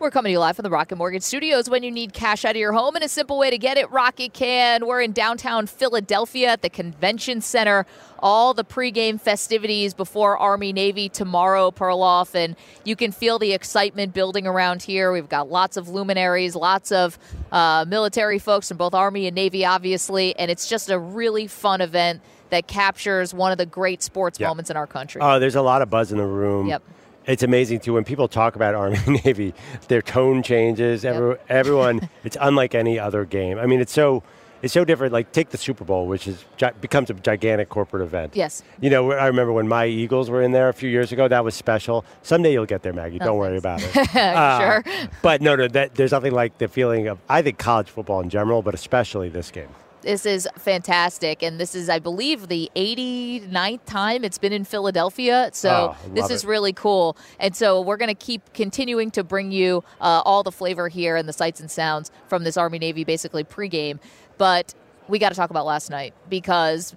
We're coming to you live from the Rocket Mortgage Studios when you need cash out of your home. And a simple way to get it, Rocket can. We're in downtown Philadelphia at the Convention Center. All the pregame festivities before Army Navy tomorrow, Perloff, and you can feel the excitement building around here. We've got lots of luminaries, lots of uh, military folks from both Army and Navy, obviously, and it's just a really fun event that captures one of the great sports Yep. moments in our country. Oh, there's a lot of buzz in the room. Yep. It's amazing too when people talk about Army and Navy, their tone changes. Every, Everyone, it's unlike any other game. I mean, it's so it's so different. Like take the Super Bowl, which is becomes a gigantic corporate event. Yes. You know, I remember when my Eagles were in there a few years ago. That was special. Someday you'll get there, Maggie. Oh, Don't worry about it. sure. Uh, but no, no, that, there's nothing like the feeling of I think college football in general, but especially this game. This is fantastic. And this is, I believe, the 89th time it's been in Philadelphia. So Oh, this is it. really cool. And so we're going to keep continuing to bring you uh, all the flavor here and the sights and sounds from this Army Navy basically pregame. But we got to talk about last night because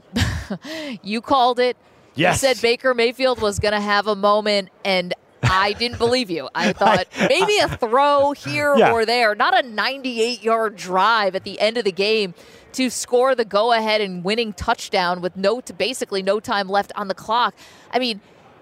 you called it. Yes. You said Baker Mayfield was going to have a moment, and I didn't believe you. I thought maybe a throw here Yeah. or there, not a 98 yard drive at the end of the game to score the go ahead and winning touchdown with no to basically no time left on the clock. I mean,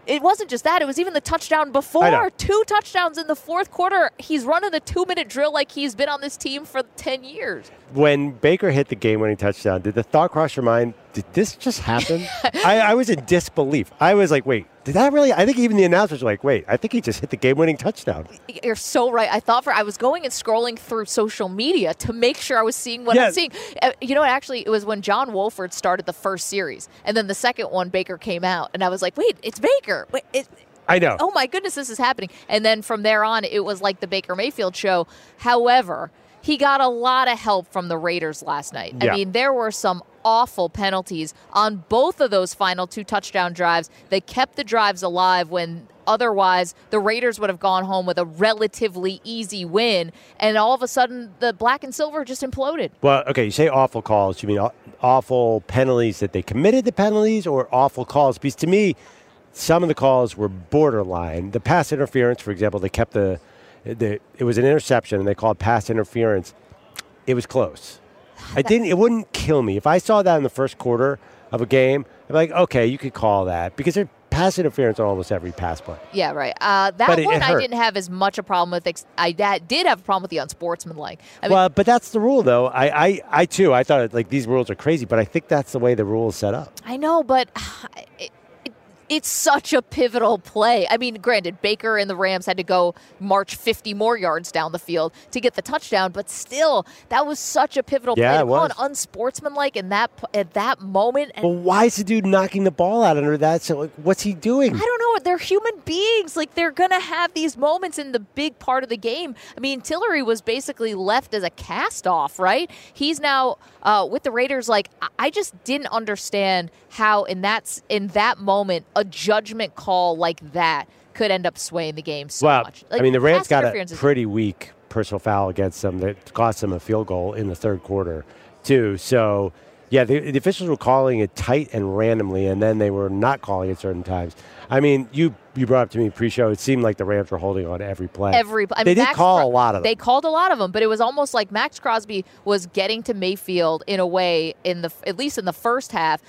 it wasn't just that, it was even the touchdown before. Two touchdowns in the fourth quarter. He's running the two minute drill like he's been on this team for 10 years. when Baker hit the game-winning touchdown, did the thought cross your mind? Did this just happen? I, I was in disbelief. I was like, "Wait, did that really?" I think even the announcers were like, "Wait, I think he just hit the game-winning touchdown." You're so right. I thought for I was going and scrolling through social media to make sure I was seeing what Yeah. I'm seeing. Uh, You know? Actually, it was when John Wolford started the first series, and then the second one, Baker came out, and I was like, "Wait, it's Baker! Wait, it, I know. oh my goodness, this is happening!" And then from there on, it was like the Baker Mayfield show. However, he got a lot of help from the Raiders last night. Yeah. I mean, there were some awful penalties on both of those final two touchdown drives that kept the drives alive when otherwise the Raiders would have gone home with a relatively easy win and all of a sudden the black and silver just imploded. Well, okay, you say awful calls. You mean awful penalties that they committed the penalties, or awful calls? Because to me, some of the calls were borderline. The pass interference, for example, they kept the, the it was an interception, and they called pass interference. It was close. I didn't. It wouldn't kill me if I saw that in the first quarter of a game. I'm like, okay, you could call that because there's pass interference on almost every pass play. Yeah, right. Uh, that it- one it I didn't have as much a problem with. Ex- I da- did have a problem with the unsportsmanlike. I mean, well, but that's the rule, though. I, I, I too, I thought like these rules are crazy, but I think that's the way the rule is set up. I know, but it, it's such a pivotal play. I mean, granted, Baker and the Rams had to go march 50 more yards down the field to get the touchdown, but still, that was such a pivotal Yeah, play. it was. unsportsmanlike in that at that moment. Well, why is the dude knocking the ball out under that? So, like, what's he doing? I don't know. They're human beings. Like they're gonna have these moments in the big part of the game. I mean, Tillery was basically left as a cast off, right? He's now uh, with the Raiders. Like I- I just didn't understand how in that in that moment a judgment call like that could end up swaying the game so well, much. I mean, the Rams got a pretty weak personal foul against them that cost them a field goal in the third quarter, too. So, yeah, the, the officials were calling it tight and randomly, and then they were not calling it certain times. I mean, you you brought up to me pre-show. It seemed like the Rams were holding on every play. every. I mean, they did Max call Cro- a lot of them. They called a lot of them, but it was almost like Maxx Crosby was getting to Mayfield in a way in the at least in the first half.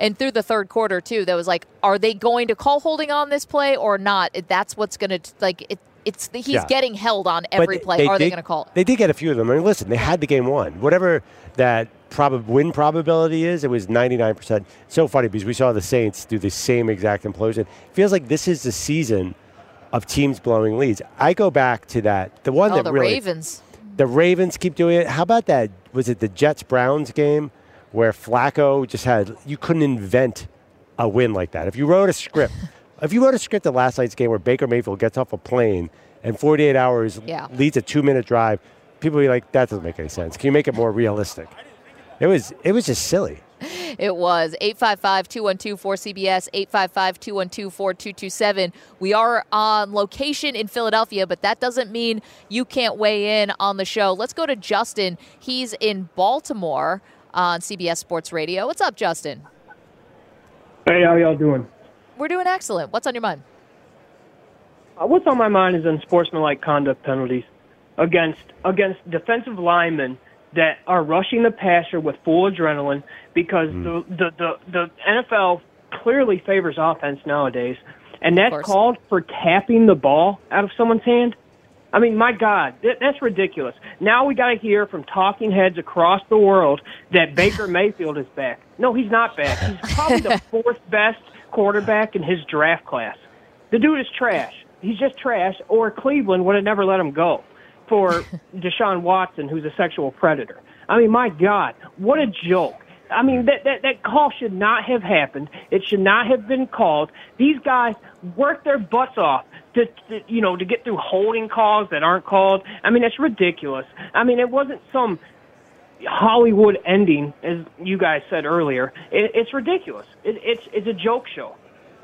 And through the third quarter too, that was like, are they going to call holding on this play or not? That's what's going to like it. It's he's Yeah. getting held on But every play. Are they did- going to call it? They did get a few of them. I mean, listen, they had the game won. Whatever that prob- win probability is, it was 99%. So funny because we saw the Saints do the same exact implosion. Feels like this is the season of teams blowing leads. I go back to that. The one Oh, that the really. Ravens. The Ravens keep doing it. How about that? Was it the Jets Browns game where Flacco just had, you couldn't invent a win like that. If you wrote a script, if you wrote a script at last night's game where Baker Mayfield gets off a plane and 48 hours Yeah. leads a two minute drive, people would be like, that doesn't make any sense. Can you make it more realistic? It was, it was just silly. It was 855 212 4CBS, 855 212 4227. We are on location in Philadelphia, but that doesn't mean you can't weigh in on the show. Let's go to Justin. He's in Baltimore on CBS Sports Radio. What's up, Justin? Hey, how y'all doing? We're doing excellent. What's on your mind? uh, what's on my mind is unsportsmanlike conduct penalties against against defensive linemen that are rushing the passer with full adrenaline because the, the the the NFL clearly favors offense nowadays, and that's called for tapping the ball out of someone's hand. I mean, my God, that, that's ridiculous. Now we got to hear from talking heads across the world that Baker Mayfield is back. No, he's not back. He's probably the fourth best quarterback in his draft class. The dude is trash. He's just trash, or Cleveland would have never let him go for Deshaun Watson, who's a sexual predator. I mean, my God, what a joke. I mean, that, that, that call should not have happened. It should not have been called. These guys work their butts off to, to you know, to get through holding calls that aren't called. I mean, it's ridiculous. I mean, it wasn't some Hollywood ending, as you guys said earlier. It, it's ridiculous. It, it's, it's a joke show.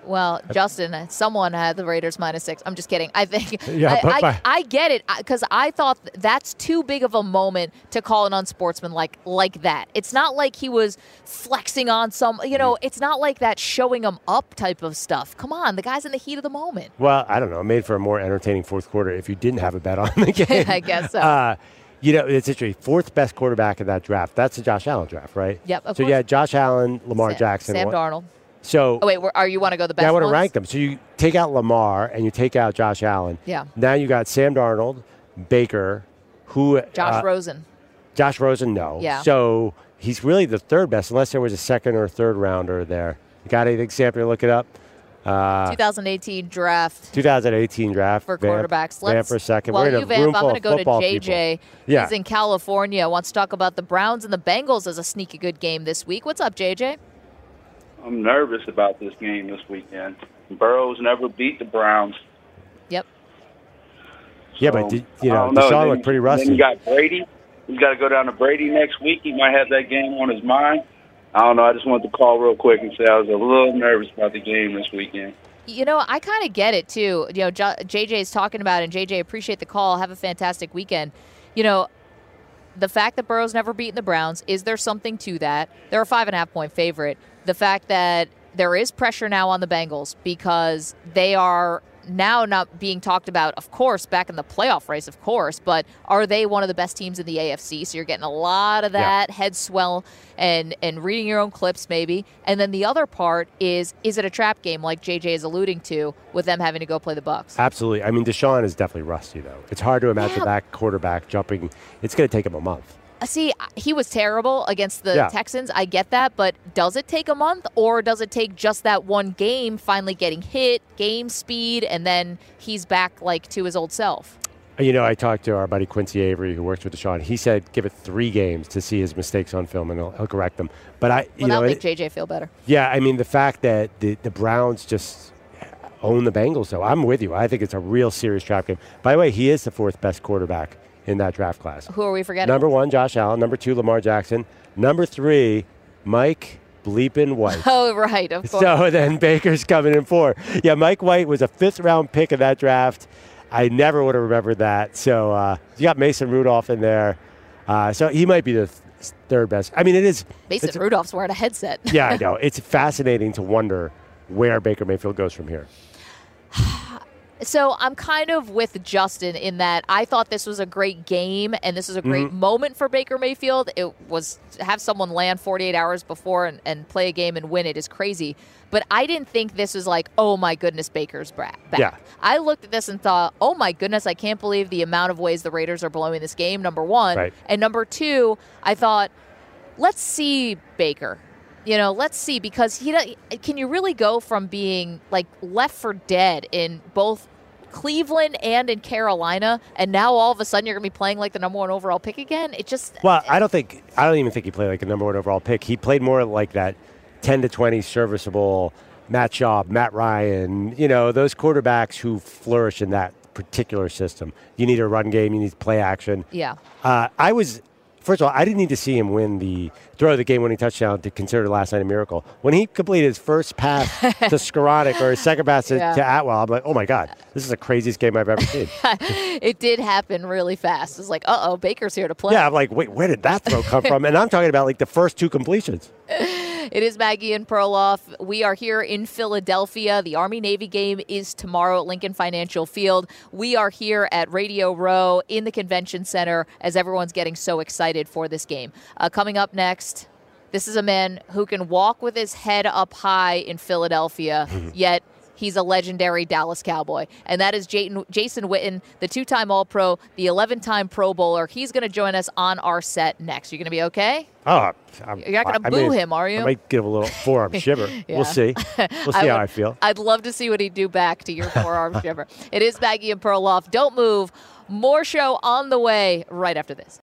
Well, Justin, someone had the Raiders minus six. I'm just kidding. I think Yeah, I, I, I get it because I thought that's too big of a moment to call an unsportsman like like that. It's not like he was flexing on some. You know, it's not like that showing him up type of stuff. Come on, the guy's in the heat of the moment. Well, I don't know. It made for a more entertaining fourth quarter if you didn't have a bet on the game. I guess so. Uh, you know, it's interesting. Fourth best quarterback in that draft. That's the Josh Allen draft, right? Yep, so course. yeah, Josh Allen, Lamar Sam, Jackson. Sam Darnold. So Oh wait, are you want to go the best? yeah, I want to rank them. So you take out Lamar and you take out Josh Allen. Yeah. Now you got Sam Darnold, Baker, who Josh uh, Rosen. Josh Rosen, no. Yeah. So he's really the third best, unless there was a second or third rounder there. You got anything, Sam? to look it up. Uh, 2018 draft 2018 draft for Vamp- quarterbacks. Vamp Let's for a second. While We're you vamp, I'm going to go to JJ. people. Yeah. He's in California. Wants to talk about the Browns and the Bengals as a sneaky good game this week. What's up, JJ? I'm nervous about this game this weekend. Burrow's never beat the Browns. Yep. Yeah, but did- you know, don't know. Deshaun looked pretty Then rusty. you got Brady. He's got to go down to Brady next week. He might have that game on his mind. I don't know. I just wanted to call real quick and say I was a little nervous about the game this weekend. You know, I kind of get it too. You know, J- JJ's talking about, it, and JJ, appreciate the call. Have a fantastic weekend. You know, the fact that Burrow's never beaten the Browns, is there something to that? They're a five and a half point favorite. The fact that there is pressure now on the Bengals because they are now not being talked about, of course, back in the playoff race, of course, but are they one of the best teams in the AFC? So you're getting a lot of Yeah. that head swell and and reading your own clips maybe. And then the other part is is it a trap game like JJ is alluding to with them having to go play the Bucs? Absolutely. I mean, Deshaun is definitely rusty, though. It's hard to imagine Yeah. that quarterback jumping. It's going to take him a month. Uh, See, he was terrible against the Yeah. Texans. I get that, but does it take a month or does it take just that one game finally getting hit, game speed, and then he's back like to his old self? You know, I talked to our buddy Quincy Avery, who works with Deshaun. He said give it three games to see his mistakes on film, and he'll, he'll correct them. But I, Well, you know, that'll it- make JJ feel better. yeah, I mean, the fact that the, the Browns just own the Bengals, though, I'm with you. I think it's a real serious trap game. By the way, he is the fourth best quarterback in that draft class. Who are we forgetting? Number one, Josh Allen. Number two, Lamar Jackson. Number three, Mike Bleepin White. Oh, right, of course. So then Baker's coming in four. Yeah, Mike White was a fifth round pick of that draft. I never would have remembered that. So uh, you got Mason Rudolph in there. Uh, so he might be the th- third best. I mean, it is. Mason Rudolph's wearing a headset. Yeah, I know. It's fascinating to wonder where Baker Mayfield goes from here. So I'm kind of with Justin in that I thought this was a great game and this was a great Mm-hmm. moment for Baker Mayfield. It was to have someone land 48 hours before and, and play a game and win it is crazy. But I didn't think this was like, oh my goodness, Baker's back. Yeah. I looked at this and thought, oh my goodness, I can't believe the amount of ways the Raiders are blowing this game. Number one, Right. and number two, I thought, let's see Baker. You know, let's see because he can you really go from being like left for dead in both Cleveland and in Carolina, and now all of a sudden you're gonna be playing like the number one overall pick again? It just Well, I don't think I don't even think he played like a number one overall pick. He played more like that ten to twenty serviceable Matt Schaub, Matt Ryan, you know, those quarterbacks who flourish in that particular system. You need a run game, you need play action. yeah. Uh, I was first of all, I didn't need to see him win the throw the game winning touchdown to consider last night a miracle. When he completed his first pass to Skowronek or his second pass to, Yeah. to Atwell, I'm like, oh my God, this is the craziest game I've ever seen. it did happen really fast. It's like, uh oh, Baker's here to play. yeah, I'm like, wait, where did that throw come from? And I'm talking about like the first two completions. It is Maggie and Perloff. We are here in Philadelphia. The Army Navy game is tomorrow at Lincoln Financial Field. We are here at Radio Row in the Convention Center as everyone's getting so excited for this game. Uh, coming up next, this is a man who can walk with his head up high in Philadelphia, yet he's a legendary Dallas Cowboy. And that is Jason, Jason Witten, the two time All Pro, the 11 time Pro Bowler. He's going to join us on our set next. You going to be okay? Oh, I'm, You're not going to boo him, are you? I might give a little forearm shiver. Yeah. We'll see. We'll see I how would- I feel. I'd love to see what he'd do back to your forearm shiver. It is Maggie and Perloff. Don't move. More show on the way right after this.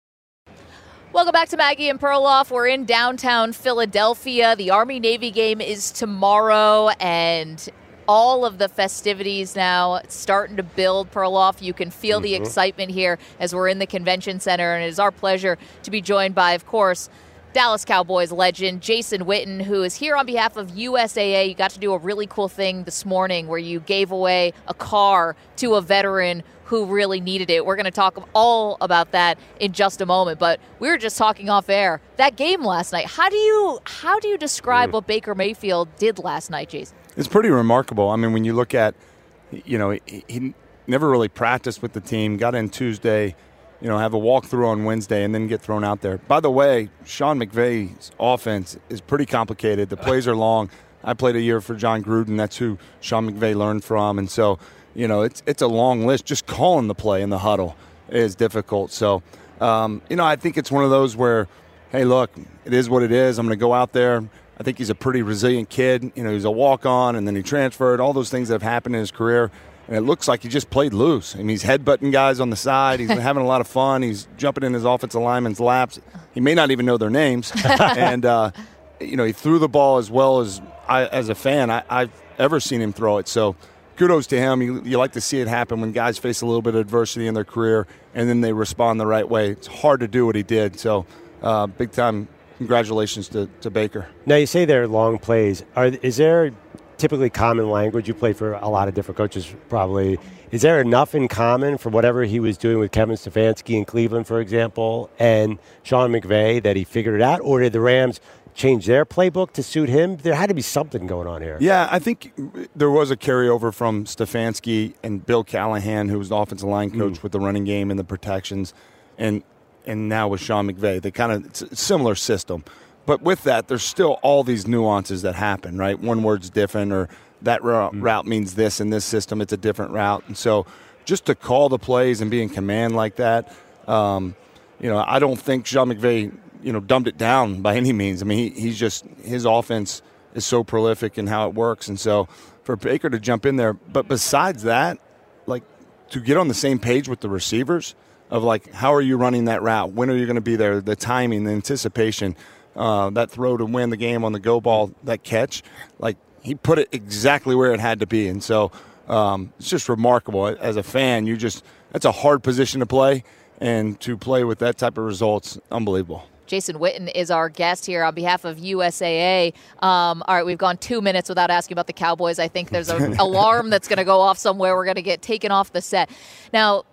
Welcome back to Maggie and Perloff. We're in downtown Philadelphia. The Army Navy game is tomorrow, and all of the festivities now starting to build. Perloff, you can feel the mm-hmm. excitement here as we're in the convention center, and it is our pleasure to be joined by, of course, Dallas Cowboys legend Jason Witten, who is here on behalf of USAA. You got to do a really cool thing this morning where you gave away a car to a veteran who really needed it. We're going to talk all about that in just a moment, but we were just talking off air. That game last night. How do you how do you describe mm. what Baker Mayfield did last night, Jason? It's pretty remarkable. I mean, when you look at, you know, he, he never really practiced with the team, got in Tuesday, you know, have a walkthrough on Wednesday, and then get thrown out there. By the way, Sean McVay's offense is pretty complicated. The plays are long. I played a year for Jon Gruden. That's who Sean McVay learned from. And so, you know, it's, it's a long list. Just calling the play in the huddle is difficult. So, um, you know, I think it's one of those where, hey, look, it is what it is. I'm going to go out there. I think he's a pretty resilient kid. You know, he's a walk on and then he transferred, all those things that have happened in his career. And it looks like he just played loose. I mean, he's headbutting guys on the side. He's having a lot of fun. He's jumping in his offensive lineman's laps. He may not even know their names. and, uh, you know, he threw the ball as well as I, as a fan, I, I've ever seen him throw it. So kudos to him. You, you like to see it happen when guys face a little bit of adversity in their career and then they respond the right way. It's hard to do what he did. So, uh, big time congratulations to, to Baker. Now you say they're long plays. Are is there typically common language? You play for a lot of different coaches, probably. Is there enough in common for whatever he was doing with Kevin Stefanski in Cleveland, for example, and Sean McVay that he figured it out, or did the Rams change their playbook to suit him? There had to be something going on here. Yeah, I think there was a carryover from Stefanski and Bill Callahan, who was the offensive line coach hmm. with the running game and the protections, and and now with Sean McVay. They kind of similar system, but with that, there's still all these nuances that happen. Right, one word's different, or that route, route means this in this system. It's a different route, and so just to call the plays and be in command like that. Um, you know, I don't think Sean McVay, you know, dumbed it down by any means. I mean, he, he's just his offense is so prolific in how it works, and so for Baker to jump in there. But besides that, like to get on the same page with the receivers of like how are you running that route? When are you going to be there? The timing, the anticipation, uh, that throw to win the game on the go ball, that catch, like he put it exactly where it had to be, and so um, it's just remarkable. As a fan, you just that's a hard position to play, and to play with that type of results, unbelievable. Jason Witten is our guest here on behalf of USAA. Um, all right, we've gone two minutes without asking about the Cowboys. I think there's an alarm that's going to go off somewhere. We're going to get taken off the set. Now,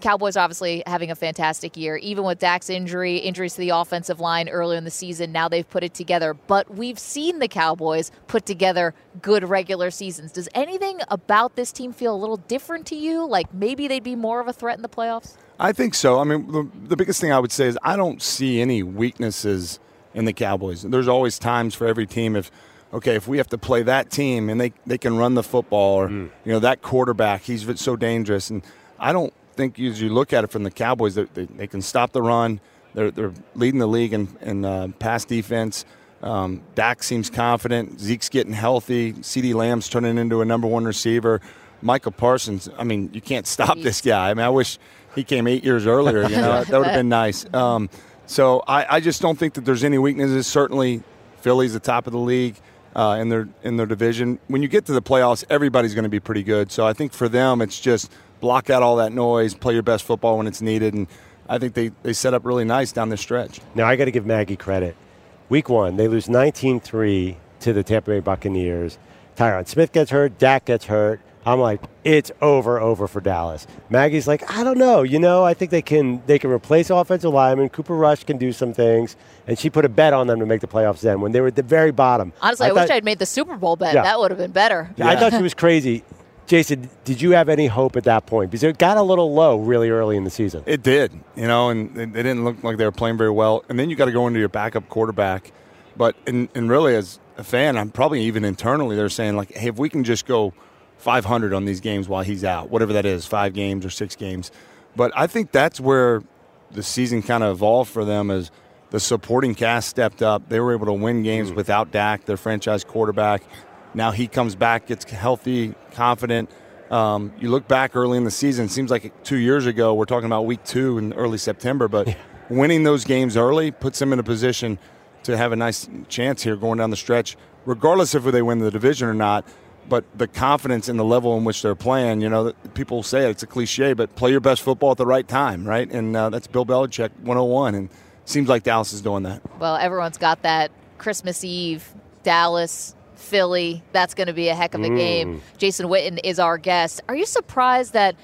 Cowboys obviously having a fantastic year, even with Dak's injury, injuries to the offensive line earlier in the season. Now they've put it together, but we've seen the Cowboys put together good regular seasons. Does anything about this team feel a little different to you? Like maybe they'd be more of a threat in the playoffs? I think so. I mean, the, the biggest thing I would say is I don't see any weaknesses in the Cowboys. There's always times for every team if okay, if we have to play that team and they, they can run the football or mm. you know that quarterback, he's so dangerous and I don't think as you look at it from the Cowboys they, they can stop the run. They're, they're leading the league in, in uh, pass defense. Um, Dak seems confident. Zeke's getting healthy. CeeDee Lamb's turning into a number one receiver. Micah Parsons, I mean, you can't stop this guy. I mean, I wish he came eight years earlier. You know, that would have been nice. Um, so I, I just don't think that there's any weaknesses. Certainly, Philly's the top of the league uh, in their in their division. When you get to the playoffs, everybody's going to be pretty good. So I think for them, it's just block out all that noise, play your best football when it's needed, and I think they, they set up really nice down this stretch. Now, I got to give Maggie credit. Week one, they lose 19 3 to the Tampa Bay Buccaneers. Tyron Smith gets hurt, Dak gets hurt. I'm like, it's over, over for Dallas. Maggie's like, I don't know. You know, I think they can they can replace offensive linemen. Cooper Rush can do some things, and she put a bet on them to make the playoffs then when they were at the very bottom. Honestly, I, I wish I'd made the Super Bowl bet. Yeah. That would have been better. Yeah. I thought she was crazy. Jason, did you have any hope at that point? Because it got a little low really early in the season. It did, you know, and they didn't look like they were playing very well. And then you got to go into your backup quarterback. But and, and really, as a fan, I'm probably even internally they're saying like, hey, if we can just go 500 on these games while he's out, whatever that is, five games or six games. But I think that's where the season kind of evolved for them as the supporting cast stepped up. They were able to win games mm. without Dak, their franchise quarterback. Now he comes back, gets healthy, confident. Um, you look back early in the season, seems like two years ago, we're talking about week two in early September, but yeah. winning those games early puts them in a position to have a nice chance here going down the stretch, regardless of if they win the division or not. But the confidence in the level in which they're playing, you know, people say it, it's a cliche, but play your best football at the right time, right? And uh, that's Bill Belichick 101. And seems like Dallas is doing that. Well, everyone's got that Christmas Eve, Dallas, Philly. That's going to be a heck of a mm. game. Jason Witten is our guest. Are you surprised that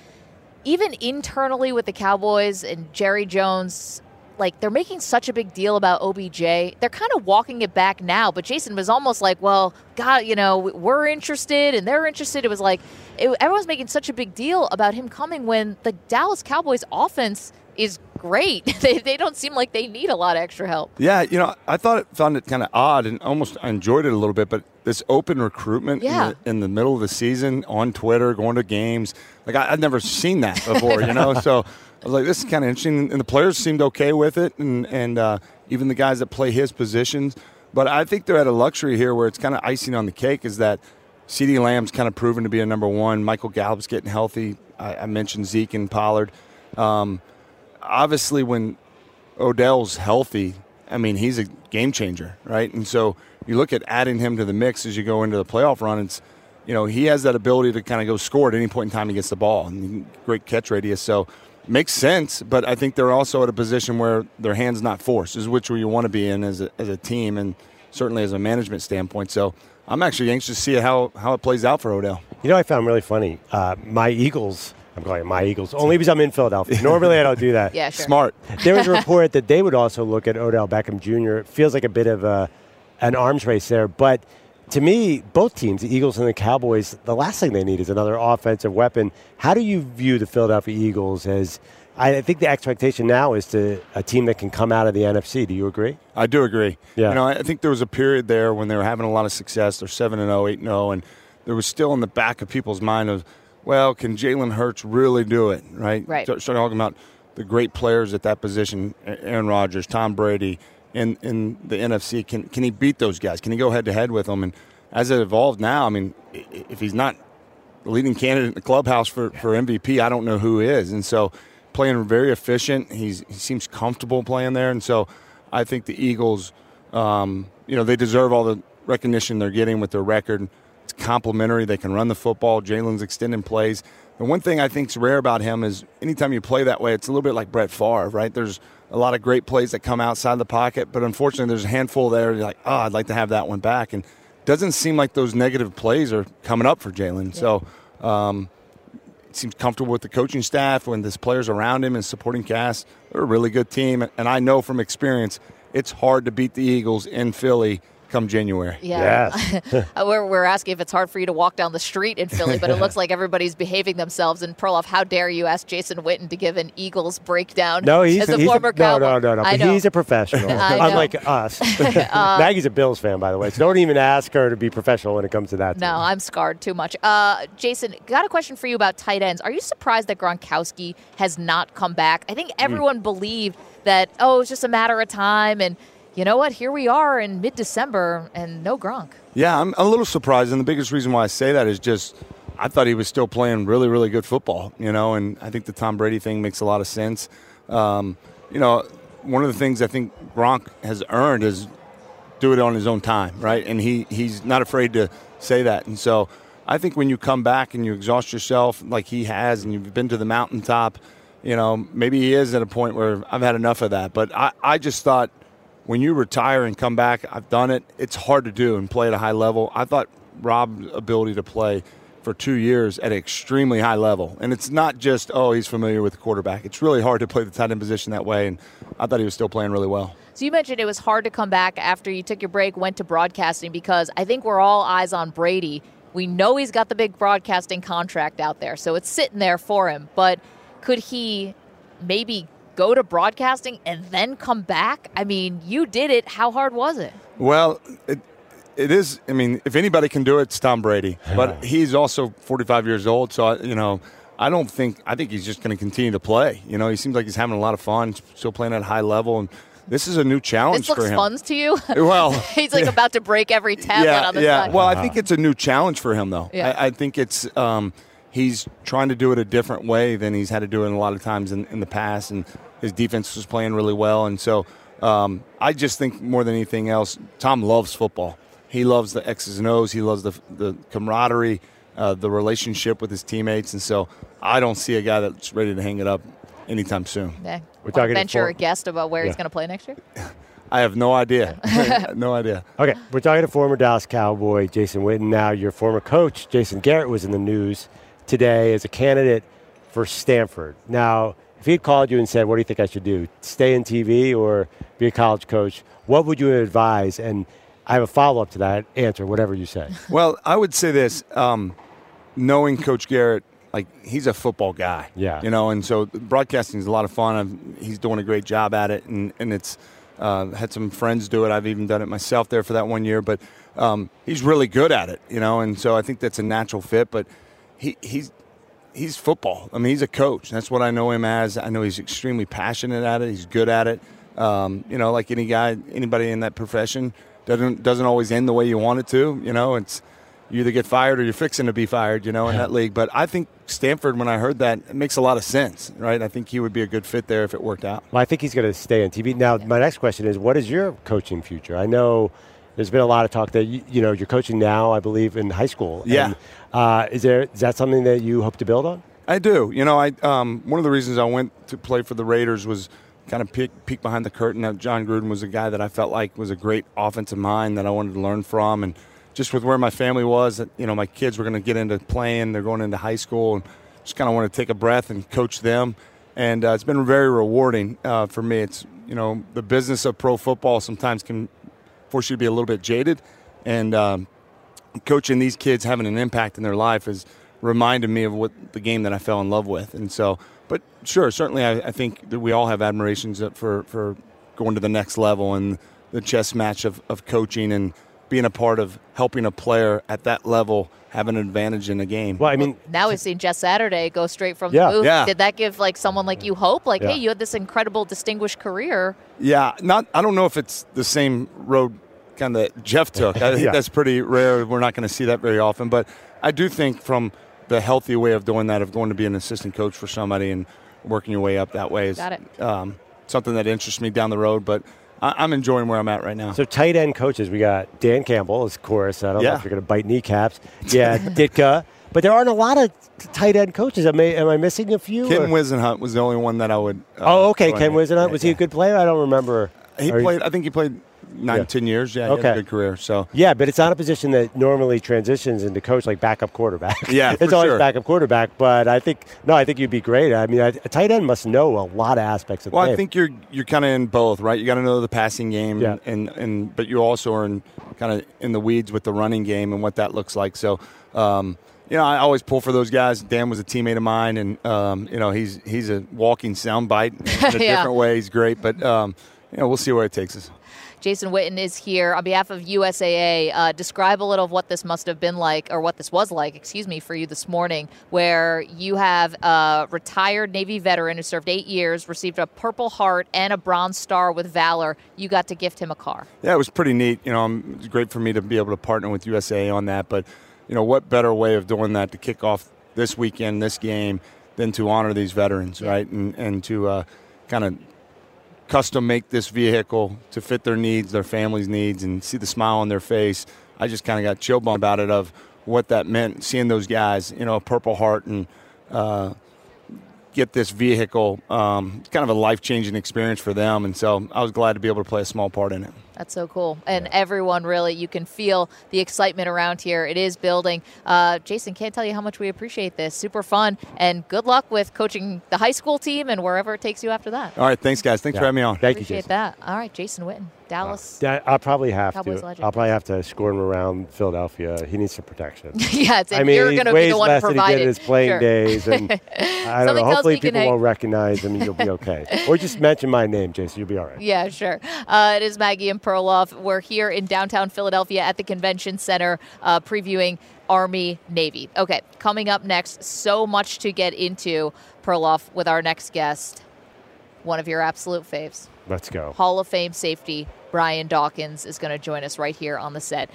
even internally with the Cowboys and Jerry Jones, like they're making such a big deal about OBJ. They're kind of walking it back now, but Jason was almost like, "Well, God, you know, we're interested and they're interested." It was like it, everyone's making such a big deal about him coming when the Dallas Cowboys offense is great. they, they don't seem like they need a lot of extra help. Yeah, you know, I thought it found it kind of odd and almost I enjoyed it a little bit, but this open recruitment yeah. in, the, in, the, middle of the season on Twitter, going to games, like I, would never seen that before, you know. So I was like, this is kind of interesting, and the players seemed okay with it, and and uh, even the guys that play his positions. But I think they're at a luxury here where it's kind of icing on the cake is that CeeDee Lamb's kind of proven to be a number one. Michael Gallup's getting healthy. I, I mentioned Zeke and Pollard. Um, obviously, when Odell's healthy, I mean, he's a game changer, right? And so you look at adding him to the mix as you go into the playoff run. It's, you know, he has that ability to kind of go score at any point in time he gets the ball and great catch radius. So makes sense, but I think they're also at a position where their hands not forced is which you want to be in as a, as a team and certainly as a management standpoint. So I'm actually anxious to see how, how it plays out for Odell. You know, I found really funny. Uh, my Eagles I'm calling it my Eagles only because I'm in Philadelphia. Normally, I don't do that. yeah, sure. Smart. There was a report that they would also look at Odell Beckham Jr. It feels like a bit of a, an arms race there, but to me, both teams, the Eagles and the Cowboys, the last thing they need is another offensive weapon. How do you view the Philadelphia Eagles as? I think the expectation now is to a team that can come out of the NFC. Do you agree? I do agree. Yeah. You know, I think there was a period there when they were having a lot of success. They're seven and 0, 8 and 0, and there was still in the back of people's mind of well, can Jalen Hurts really do it? Right. Right. Start, start talking about the great players at that position: Aaron Rodgers, Tom Brady, in in the NFC. Can can he beat those guys? Can he go head to head with them? And as it evolved now, I mean, if he's not the leading candidate in the clubhouse for, for MVP, I don't know who is. And so, playing very efficient. He's he seems comfortable playing there, and so I think the Eagles, um, you know, they deserve all the recognition they're getting with their record. It's complementary. They can run the football. Jalen's extending plays. The one thing I think is rare about him is anytime you play that way, it's a little bit like Brett Favre, right? There's a lot of great plays that come outside the pocket, but unfortunately, there's a handful there. You're like, oh, I'd like to have that one back, and doesn't seem like those negative plays are coming up for Jalen. Yeah. So. Um, seems comfortable with the coaching staff when there's players around him and supporting cast. They're a really good team, and I know from experience it's hard to beat the Eagles in Philly come January. Yeah. Yes. we're, we're asking if it's hard for you to walk down the street in Philly, but it looks like everybody's behaving themselves. And Perloff, how dare you ask Jason Witten to give an Eagles breakdown no, he's, as a he's former a, no, no, no, no, no. He's a professional, unlike us. uh, Maggie's a Bills fan, by the way, so don't even ask her to be professional when it comes to that. No, team. I'm scarred too much. Uh, Jason, got a question for you about tight ends. Are you surprised that Gronkowski has not come back? I think hmm. everyone mm. believed that, oh, it's just a matter of time and – you know what? Here we are in mid December and no Gronk. Yeah, I'm a little surprised. And the biggest reason why I say that is just I thought he was still playing really, really good football, you know, and I think the Tom Brady thing makes a lot of sense. Um, you know, one of the things I think Gronk has earned is do it on his own time, right? And he, he's not afraid to say that. And so I think when you come back and you exhaust yourself like he has and you've been to the mountaintop, you know, maybe he is at a point where I've had enough of that. But I, I just thought – when you retire and come back, I've done it. It's hard to do and play at a high level. I thought Rob's ability to play for two years at an extremely high level. And it's not just, oh, he's familiar with the quarterback. It's really hard to play the tight end position that way. And I thought he was still playing really well. So you mentioned it was hard to come back after you took your break, went to broadcasting because I think we're all eyes on Brady. We know he's got the big broadcasting contract out there, so it's sitting there for him. But could he maybe go to broadcasting and then come back? I mean, you did it. How hard was it? Well, it, it is. I mean, if anybody can do it, it's Tom Brady. But he's also 45 years old, so I, you know, I don't think. I think he's just going to continue to play. You know, he seems like he's having a lot of fun, still playing at a high level, and this is a new challenge this looks for him. fun to you. Well, he's like about to break every tablet yeah, on the yeah. side. Well, I think it's a new challenge for him, though. Yeah. I, I think it's um, he's trying to do it a different way than he's had to do it a lot of times in, in the past, and his defense was playing really well, and so um, I just think more than anything else, Tom loves football. He loves the X's and O's. He loves the the camaraderie, uh, the relationship with his teammates, and so I don't see a guy that's ready to hang it up anytime soon. Yeah. We're talking to venture four- a guest about where he's going to play next year. I have no idea. no idea. Okay, we're talking to former Dallas Cowboy Jason Witten. Now, your former coach Jason Garrett was in the news today as a candidate for Stanford. Now, if he had called you and said, "What do you think I should do? Stay in TV or be a college coach?" What would you advise? And I have a follow up to that answer. Whatever you say. Well, I would say this: um, knowing Coach Garrett, like he's a football guy. Yeah. You know, and so broadcasting is a lot of fun. i he's doing a great job at it, and and it's uh, had some friends do it. I've even done it myself there for that one year, but um, he's really good at it. You know, and so I think that's a natural fit. But he he's he's football. I mean, he's a coach. That's what I know him as. I know he's extremely passionate at it. He's good at it. Um, you know, like any guy, anybody in that profession doesn't doesn't always end the way you want it to. You know, it's you either get fired or you're fixing to be fired. You know, in that league. But I think Stanford, when I heard that, it makes a lot of sense, right? I think he would be a good fit there if it worked out. Well, I think he's going to stay on TV. Now, my next question is, what is your coaching future? I know there's been a lot of talk that you, you know you're coaching now. I believe in high school. Yeah. And, uh, is there is that something that you hope to build on? I do. You know, I um, one of the reasons I went to play for the Raiders was kind of peek, peek behind the curtain. That Jon Gruden was a guy that I felt like was a great offensive mind that I wanted to learn from, and just with where my family was, that you know, my kids were going to get into playing. They're going into high school, and just kind of want to take a breath and coach them. And uh, it's been very rewarding uh, for me. It's you know, the business of pro football sometimes can force you to be a little bit jaded, and um, coaching these kids having an impact in their life has reminded me of what the game that I fell in love with. And so, but sure, certainly, I, I think that we all have admirations for for going to the next level and the chess match of, of coaching and being a part of helping a player at that level have an advantage in the game. Well, I mean, Now we've seen Jeff Saturday go straight from Yeah. the booth. Yeah. Did that give like someone like you hope? Like, Yeah. hey, you had this incredible, distinguished career. Yeah, not. I don't know if it's the same road kind of that Jeff took. I think Yeah. that's pretty rare. We're not going to see that very often. But I do think from the healthy way of doing that, of going to be an assistant coach for somebody and working your way up that way, is Got it. Um, something that interests me down the road. But I, I'm enjoying where I'm at right now. So tight end coaches, we got Dan Campbell, of course. I don't know if you're going to bite kneecaps. Yeah, Ditka. But there aren't a lot of tight end coaches. Am I, am I missing a few? Ken or- Whisenhunt was the only one that I would. uh, Oh, okay. Ken. Whisenhunt. Was he a good player? I don't remember. He Are you- played. I think he played nine, Yeah. ten years. Yeah, he had Okay. a good career. So Yeah, but it's not a position that normally transitions into coach like backup quarterback. Yeah, it's for always sure. backup quarterback. But I think no, I think you'd be great. I mean, a a tight end must know a lot of aspects of the Well, game. I think you're you're kind of in both, right? You got to know the passing game, Yeah. and, and but you also are in kind of in the weeds with the running game and what that looks like. So, um, you know, I always pull for those guys. Dan was a teammate of mine, and um, you know, he's he's a walking soundbite in a Yeah. different way. He's great, but um, you know, we'll see where it takes us. Jason Witten is here on behalf of USAA. Uh, describe a little of what this must have been like, or what this was like, excuse me, for you this morning, where you have a retired Navy veteran who served eight years, received a Purple Heart and a Bronze Star with Valor. You got to gift him a car. Yeah, it was pretty neat. You know, um, it was great for me to be able to partner with USA on that. But you know, what better way of doing that to kick off this weekend, this game, than to honor these veterans, right? And and to uh, kind of custom make this vehicle to fit their needs, their families' needs, and see the smile on their face. I just kind of got chill bummed about it of what that meant, seeing those guys, you know, Purple Heart and. Uh, get this vehicle. Um, kind of a life changing experience for them, and so I was glad to be able to play a small part in it. That's so cool. And everyone really, you can feel the excitement around here. It is building. Uh, Jason, can't tell you how much we appreciate this. Super fun. And good luck with coaching the high school team and wherever it takes you after that. All right, thanks, guys. Thanks Yeah. for having me on. Thank you, Appreciate Jason. that. All right, Jason Witten, Dallas. Yeah, I'll probably have Cowboys to. legend. I'll probably have to escort him around Philadelphia. He needs some protection. yeah, it's, I mean, you're going to be the one less than he providing did his playing Sure. days, and I don't know. Hopefully, me he can people won't recognize him, and you'll be okay. or just mention my name, Jason. You'll be all right. Yeah, sure. Uh, it is Maggie and Perloff. We're here in downtown Philadelphia at the convention center uh, previewing Army Navy. Okay, coming up next, so much to get into, Perloff, with our next guest, one of your absolute faves. Let's go. Hall of Fame safety Brian Dawkins is going to join us right here on the set.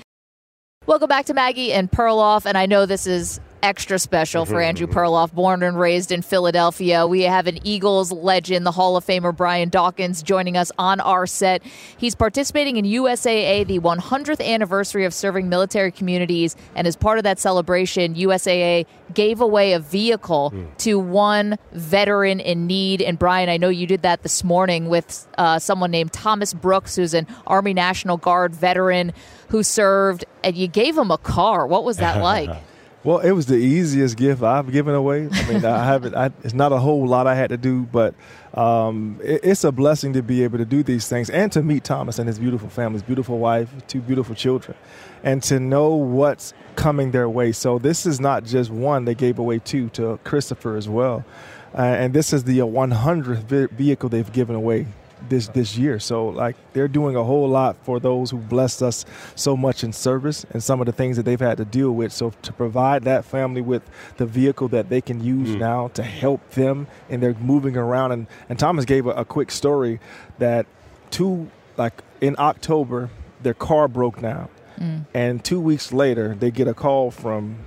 Welcome back to Maggie and Perloff, and I know this is extra special for Andrew Perloff, born and raised in Philadelphia. We have an Eagles legend, the Hall of Famer Brian Dawkins, joining us on our set. He's participating in USAA, the 100th anniversary of serving military communities, and as part of that celebration, USAA gave away a vehicle to one veteran in need. And Brian, I know you did that this morning with uh, someone named Thomas Brooks, who's an Army National Guard veteran who served, and you gave him a car. What was that like? Well, it was the easiest gift I've given away. I mean, I haven't. I, it's not a whole lot I had to do, but um, it, it's a blessing to be able to do these things and to meet Thomas and his beautiful family, his beautiful wife, two beautiful children, and to know what's coming their way. So this is not just one; they gave away two to Christopher as well, uh, and this is the 100th vehicle they've given away this this year. So like they're doing a whole lot for those who blessed us so much in service and some of the things that they've had to deal with. So to provide that family with the vehicle that they can use mm. now to help them and they're moving around and, and Thomas gave a, a quick story that two like in October their car broke down. Mm. And two weeks later, they get a call from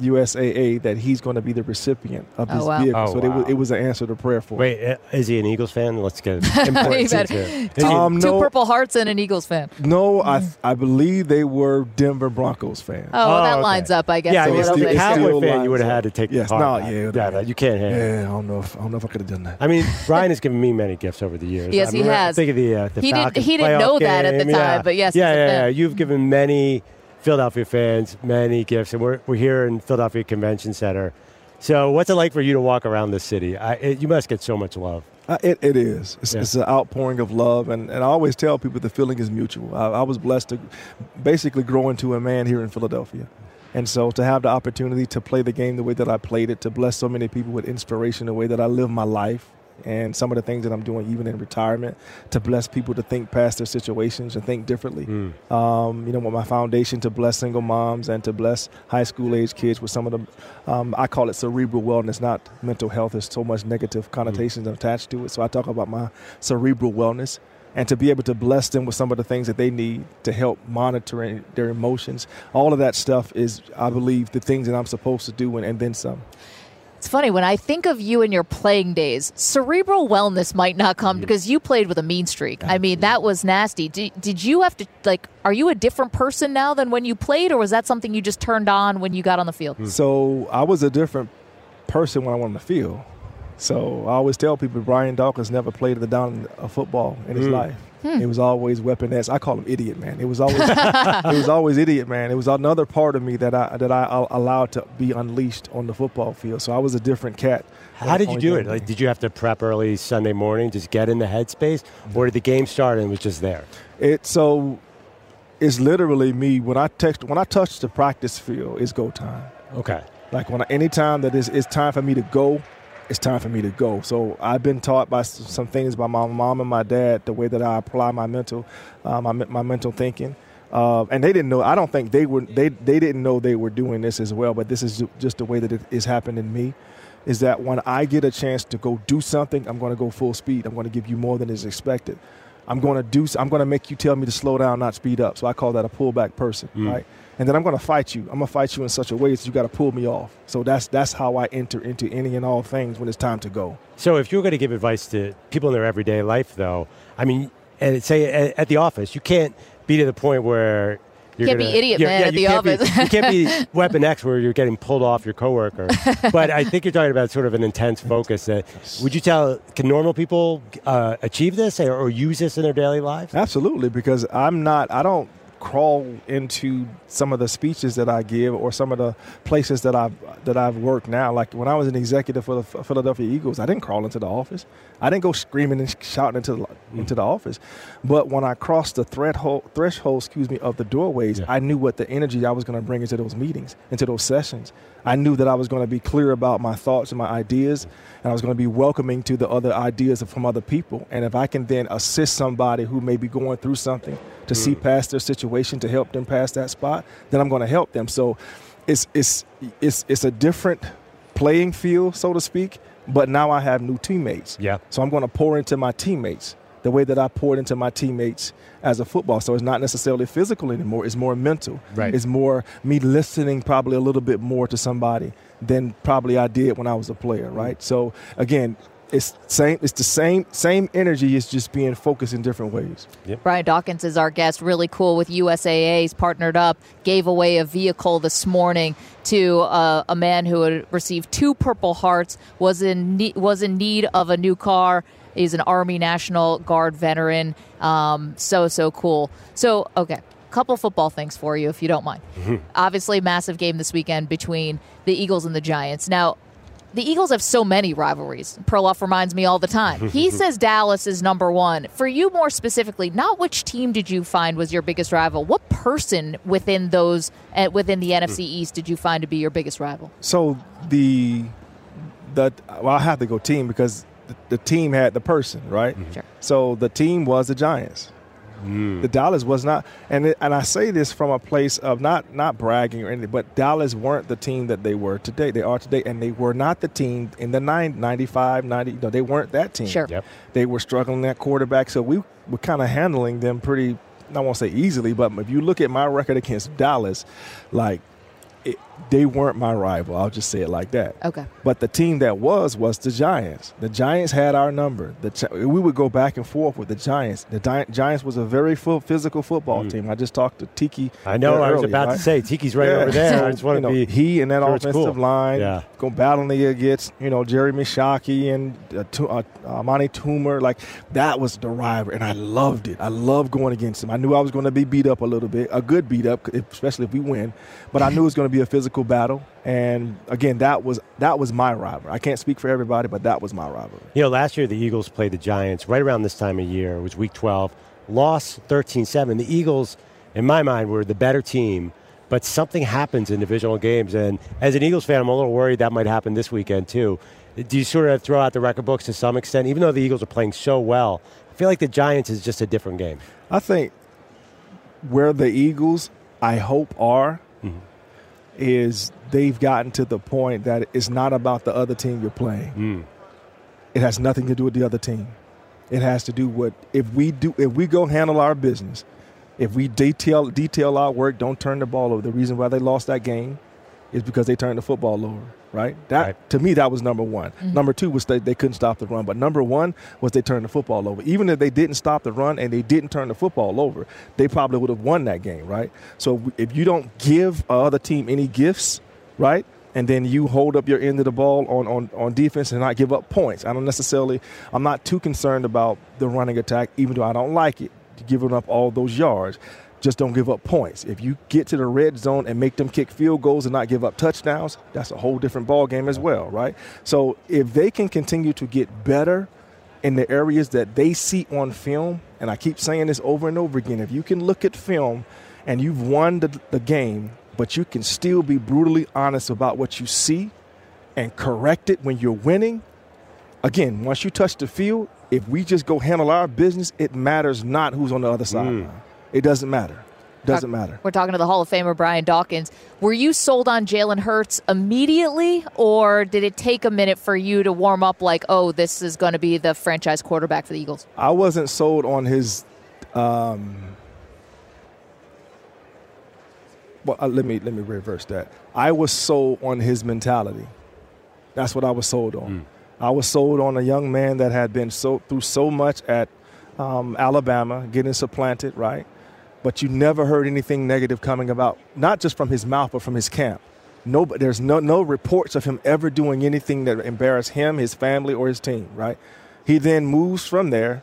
USAA that he's going to be the recipient of Oh, this wow. vehicle. Oh, so they wow. wa- it was an answer to prayer for. him. Wait, uh, is he an Eagles fan? Let's get You important better- here. Is Um, Two no, Purple Hearts and an Eagles fan. no, I I believe they were Denver Broncos fans. Oh, well, Oh, that okay. lines up, I guess, yeah, I a mean, little if it's the bit. still- Cowboy fan, you would have had to take Yes, the car. no, back. yeah, yeah, no, you can't have. Yeah, I don't know if I don't know if I could have done that. I mean, Brian has given me many gifts over the years. Yes, I he remember- has. Think of the, uh, the He didn't- Falcons he didn't playoff know that at the game, time, yeah. but yes, yeah, yeah, yeah. You've given many Philadelphia fans many gifts, and we're we're here in Philadelphia Convention Center. So, what's it like for you to walk around this city? I, it, you must get so much love. Uh, it, it is. It's, Yeah. it's an outpouring of love, and, and I always tell people the feeling is mutual. I, I was blessed to basically grow into a man here in Philadelphia. And so to have the opportunity to play the game the way that I played it, to bless so many people with inspiration, the way that I live my life, and some of the things that I'm doing even in retirement, to bless people to think past their situations and think differently. Um, you know, with my foundation to bless single moms and to bless high school age kids with some of the, um, I call it cerebral wellness, not mental health. There's so much negative connotations attached to it. So I talk about my cerebral wellness and to be able to bless them with some of the things that they need to help monitor their emotions. All of that stuff is, I believe, the things that I'm supposed to do and, and then some. It's funny when I think of you in your playing days, cerebral wellness might not come because you played with a mean streak. I mean, that was nasty. Did, did you have to like? Are you a different person now than when you played, or was that something you just turned on when you got on the field? Mm. So I was a different person when I went on the field. So I always tell people Brian Dawkins never played the down of football in his mm. life. It was always Weapon X. I call him idiot man. It was always it was always idiot man. It was another part of me that I that I allowed to be unleashed on the football field. So I was a different cat. How did you do it? Like, did you have to prep early Sunday morning, just get in the headspace, or did the game start and it was just there? It so it's literally me when I text when I touch the practice field. It's go time. Okay. Like when I, anytime that it's, it's time for me to go, it's time for me to go. So I've been taught by some things by my mom and my dad the way that I apply my mental, uh, my my mental thinking. Uh, and they didn't know. I don't think they were. They they didn't know they were doing this as well. But this is just the way that it is happening in me. Is that when I get a chance to go do something, I'm going to go full speed. I'm going to give you more than is expected. I'm going to do. I'm going to make you tell me to slow down, not speed up. So I call that a pullback person, mm. right? And then I'm going to fight you. I'm going to fight you in such a way that you got to pull me off. So that's that's how I enter into any and all things when it's time to go. So, if you're going to give advice to people in their everyday life, though, I mean, and say at, at the office, you can't be to the point where you're Can't be gonna- idiot you're- man yeah, at you the can't be- you can't be Weapon X where you're getting pulled off your coworker. but I think you're talking about sort of an intense focus. That would you tell? Can normal people uh, achieve this or, or use this in their daily lives? Absolutely, because I'm not. I don't crawl into some of the speeches that I give or some of the places that I've that I've worked now. Like when I was an executive for the Philadelphia Eagles, I didn't crawl into the office. I didn't go screaming and shouting into the, mm. into the office. But when I crossed the threshold, threshold, excuse me, of the doorways, Yeah. I knew what the energy I was going to bring into those meetings, into those sessions. I knew that I was going to be clear about my thoughts and my ideas, and I was going to be welcoming to the other ideas from other people. And if I can then assist somebody who may be going through something to see mm. past their situation to help them past that spot, then I'm going to help them. So it's it's it's it's a different playing field, so to speak. But now I have new teammates. Yeah. So I'm going to pour into my teammates the way that I poured into my teammates as a football. So it's not necessarily physical anymore. It's more mental. Right. It's more me listening probably a little bit more to somebody than probably I did when I was a player. Right. So again, it's same. It's the same same energy. It's just being focused in different ways. Brian Dawkins is our guest. Really cool with USAA's partnered up. Gave away a vehicle this morning to uh, a man who had received two Purple Hearts. was in ne- was in need of a new car. He's an Army National Guard veteran. Um, so so cool. So okay. Couple football things for you, if you don't mind. Obviously, massive game this weekend between the Eagles and the Giants. Now, the Eagles have so many rivalries. Perloff reminds me all the time. He says Dallas is number one. For you, more specifically, not which team did you find was your biggest rival? What person within those uh, within the NFC East did you find to be your biggest rival? So the the well, I have to go team because the, the team had the person, right? Mm-hmm. Sure. So the team was the Giants. Mm. The Dallas was not, and it, and I say this from a place of not not bragging or anything, but Dallas weren't the team that they were today. They are today, and they were not the team in the nine, 95, 90. No, they weren't that team. Sure. Yep. They were struggling at quarterback, so we were kind of handling them pretty. I won't say easily, but if you look at my record against Dallas, like it, they weren't my rival. I'll just say it like that. Okay. But the team that was was the Giants. The Giants had our number. The we would go back and forth with the Giants. The Gi- Giants was a very full physical football team. I just talked to Tiki. Mm. I know. there I was earlier, about right? to say Tiki's right Yeah. over there. So, I just want to know, be. he and that sure it's offensive cool. line Yeah. go battling against you know Jeremy Shockey and uh, Tu- uh, uh, Toomer. Like that was the rival, and I loved it. I loved going against him. I knew I was going to be beat up a little bit, a good beat up, especially if we win. But I knew it was going to be a physical battle. And again, that was that was my rival. I can't speak for everybody, but that was my rivalry. You know, last year the Eagles played the Giants right around this time of year. It was week 12. Lost 13 7. The Eagles, in my mind, were the better team, but something happens in divisional games. And as an Eagles fan, I'm a little worried that might happen this weekend, too. Do you sort of throw out the record books to some extent? Even though the Eagles are playing so well, I feel like the Giants is just a different game. I think where the Eagles, I hope, are is they've gotten to the point that it's not about the other team you're playing. Hmm. It has nothing to do with the other team. It has to do with if we do if we go handle our business, if we detail detail our work, don't turn the ball over. The reason why they lost that game is because they turned the football over. Right? That Right. to me that was number one. Mm-hmm. Number two was they, they couldn't stop the run. But number one was they turned the football over. Even if they didn't stop the run and they didn't turn the football over, they probably would have won that game, right? So if you don't give a other team any gifts, right? And then you hold up your end of the ball on, on, on defense and not give up points. I don't necessarily, I'm not too concerned about the running attack, even though I don't like it, giving up all those yards. Just don't give up points. If you get to the red zone and make them kick field goals and not give up touchdowns, that's a whole different ball game as well, right? So if they can continue to get better in the areas that they see on film, and I keep saying this over and over again, if you can look at film and you've won the, the game, but you can still be brutally honest about what you see and correct it when you're winning, again, once you touch the field, if we just go handle our business, it matters not who's on the other sideline. Mm. It doesn't matter. Doesn't matter. We're talking to the Hall of Famer Brian Dawkins. Were you sold on Jalen Hurts immediately, or did it take a minute for you to warm up? Like, oh, this is going to be the franchise quarterback for the Eagles. I wasn't sold on his. Um, well, uh, let me let me reverse that. I was sold on his mentality. That's what I was sold on. I was sold on a young man that had been so through so much at um, Alabama, getting supplanted, right? But you never heard anything negative coming about, not just from his mouth, but from his camp. No, there's no, no reports of him ever doing anything that embarrassed him, his family, or his team, right? He then moves from there,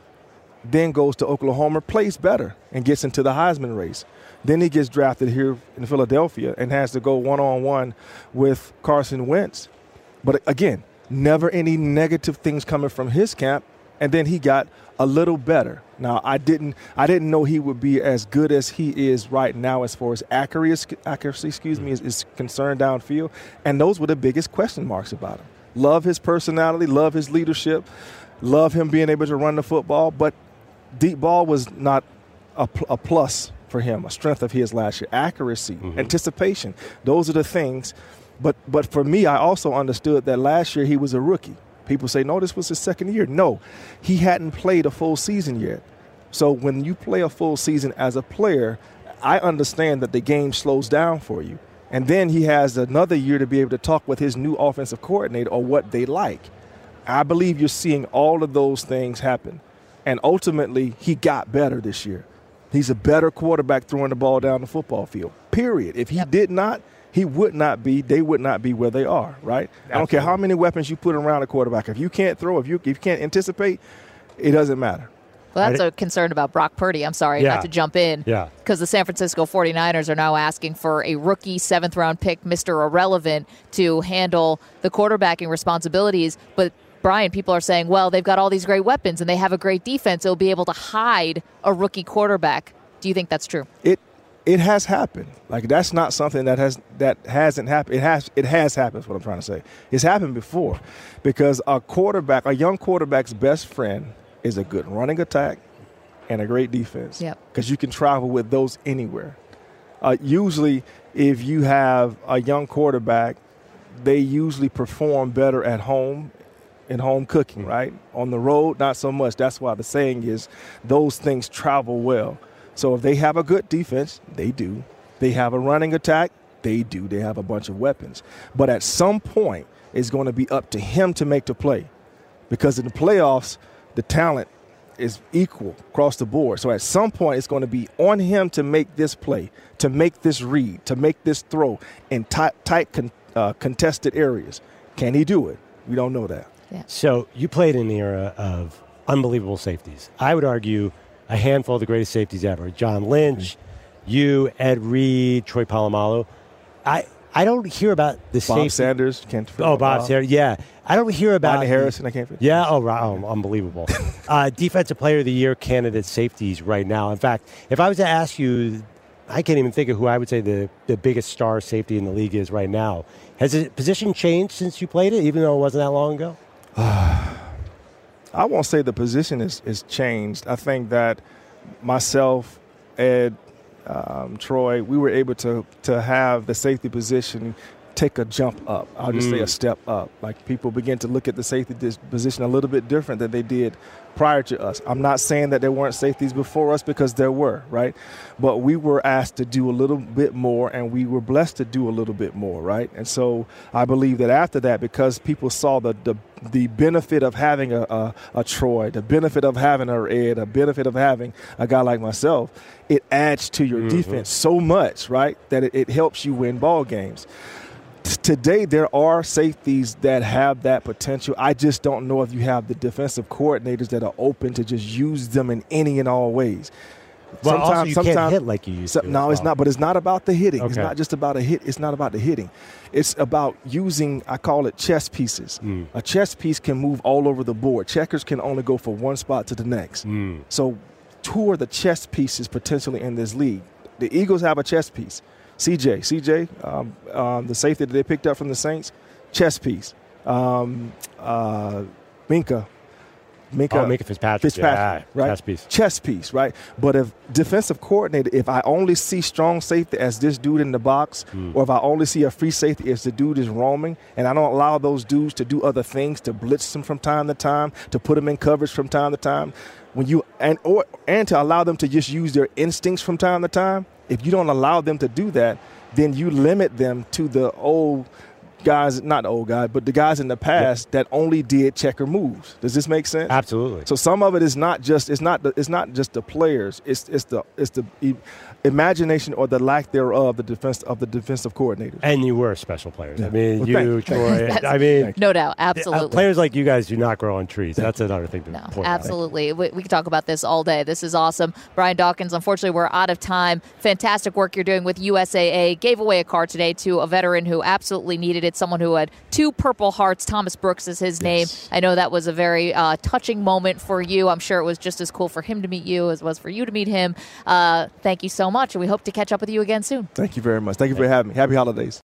then goes to Oklahoma, plays better, and gets into the Heisman race. Then he gets drafted here in Philadelphia and has to go one on one with Carson Wentz. But again, never any negative things coming from his camp. And then he got a little better. Now I didn't I didn't know he would be as good as he is right now as far as accuracy, accuracy excuse me, is, is concerned downfield. And those were the biggest question marks about him. Love his personality, love his leadership, love him being able to run the football, but deep ball was not a, a plus for him, a strength of his last year. Accuracy, mm-hmm. anticipation, those are the things. But but for me, I also understood that last year he was a rookie. People say, no, this was his second year. No, he hadn't played a full season yet. So when you play a full season as a player, I understand that the game slows down for you. And then he has another year to be able to talk with his new offensive coordinator or what they like. I believe you're seeing all of those things happen. And ultimately, he got better this year. He's a better quarterback throwing the ball down the football field. Period. If he yep. did not, he would not be, they would not be where they are, right? Absolutely. I don't care how many weapons you put around a quarterback. If you can't throw, if you, if you can't anticipate, it doesn't matter. Well, that's a concern about Brock Purdy. I'm sorry yeah. not to jump in. Yeah. Because the San Francisco 49ers are now asking for a rookie seventh round pick, Mr. Irrelevant, to handle the quarterbacking responsibilities. But Brian, people are saying, well, they've got all these great weapons and they have a great defense. It'll be able to hide a rookie quarterback. Do you think that's true? It it has happened. Like that's not something that has that hasn't happened. It has it has happened. Is what I'm trying to say. It's happened before, because a quarterback, a young quarterback's best friend is a good running attack and a great defense. Yep. Because you can travel with those anywhere. Uh, usually, if you have a young quarterback, they usually perform better at home in home cooking, right? On the road, not so much. That's why the saying is those things travel well. So if they have a good defense, they do. They have a running attack, they do. They have a bunch of weapons. But at some point, it's going to be up to him to make the play. Because in the playoffs, the talent is equal across the board. So at some point, it's going to be on him to make this play, to make this read, to make this throw in tight, tight con, uh, contested areas. Can he do it? We don't know that. Yeah. So you played in the era of unbelievable safeties. I would argue a handful of the greatest safeties ever. John Lynch, you, Ed Reed, Troy Polamalu. I I don't hear about the Bob safety. Sanders can't. Oh, Bob Sanders. Yeah, I don't hear about Rodney Harrison. I can't. Yeah. Oh, wow, oh, unbelievable. uh, Defensive Player of the Year candidate safeties right now. In fact, if I was to ask you, I can't even think of who I would say the the biggest star safety in the league is right now. Has the position changed since you played it, even though it wasn't that long ago? I won't say the position is, is changed. I think that myself, Ed, um, Troy, we were able to to have the safety position take a jump up. I'll just mm. say a mm. step up. Like people begin to look at the safety position a little bit different than they did prior to us. I'm not saying that there weren't safeties before us because there were, right? But we were asked to do a little bit more and we were blessed to do a little bit more, right? And so I believe that after that, because people saw the, the, the benefit of having a, a, a Troy, the benefit of having a Ed, a benefit of having a guy like myself, it adds to your mm-hmm. defense so much, right? That it, it helps you win ball games today there are safeties that have that potential. I just don't know if you have the defensive coordinators that are open to just use them in any and all ways. Well, sometimes, also you sometimes, can't hit like you used so, to. No, it's not. But it's not about the hitting. Okay. It's not just about a hit. It's not about the hitting. It's about using. I call it chess pieces. Mm. A chess piece can move all over the board. Checkers can only go from one spot to the next. Mm. So, two are the chess pieces potentially in this league. The Eagles have a chess piece. CJ, CJ, um, um, the safety that they picked up from the Saints, chess piece. Um, uh, Minkah, Minkah, oh, Minkah Fitzpatrick, Fitzpatrick yeah, right? Chess piece. Chess piece, right? But if defensive coordinator, if I only see strong safety as this dude in the box, mm. or if I only see a free safety as the dude is roaming, and I don't allow those dudes to do other things, to blitz them from time to time, to put them in coverage from time to time, when you and or and to allow them to just use their instincts from time to time, if you don't allow them to do that, then you limit them to the old guys, not the old guy, but the guys in the past that only did checker moves. Does this make sense? Absolutely. So some of it is not just it's not the, it's not just the players. It's it's the it's the imagination or the lack thereof the defense of the defensive coordinators. And you were special players. I mean, Well, you, thank. Troy. I mean, No doubt, uh, absolutely. players like you guys do not grow on trees. That's another thing to No, point out. absolutely. We, we could talk about this all day. This is awesome. Brian Dawkins, unfortunately, we're out of time. Fantastic work you're doing with USAA. Gave away a car today to a veteran who absolutely needed it, someone who had two Purple Hearts. Thomas Brooks is his name. I know that was a very uh, touching moment for you. I'm sure it was just as cool for him to meet you as it was for you to meet him. Uh, thank you so much, and we hope to catch up with you again soon. Thank you very much. Thank you for having me. Happy holidays.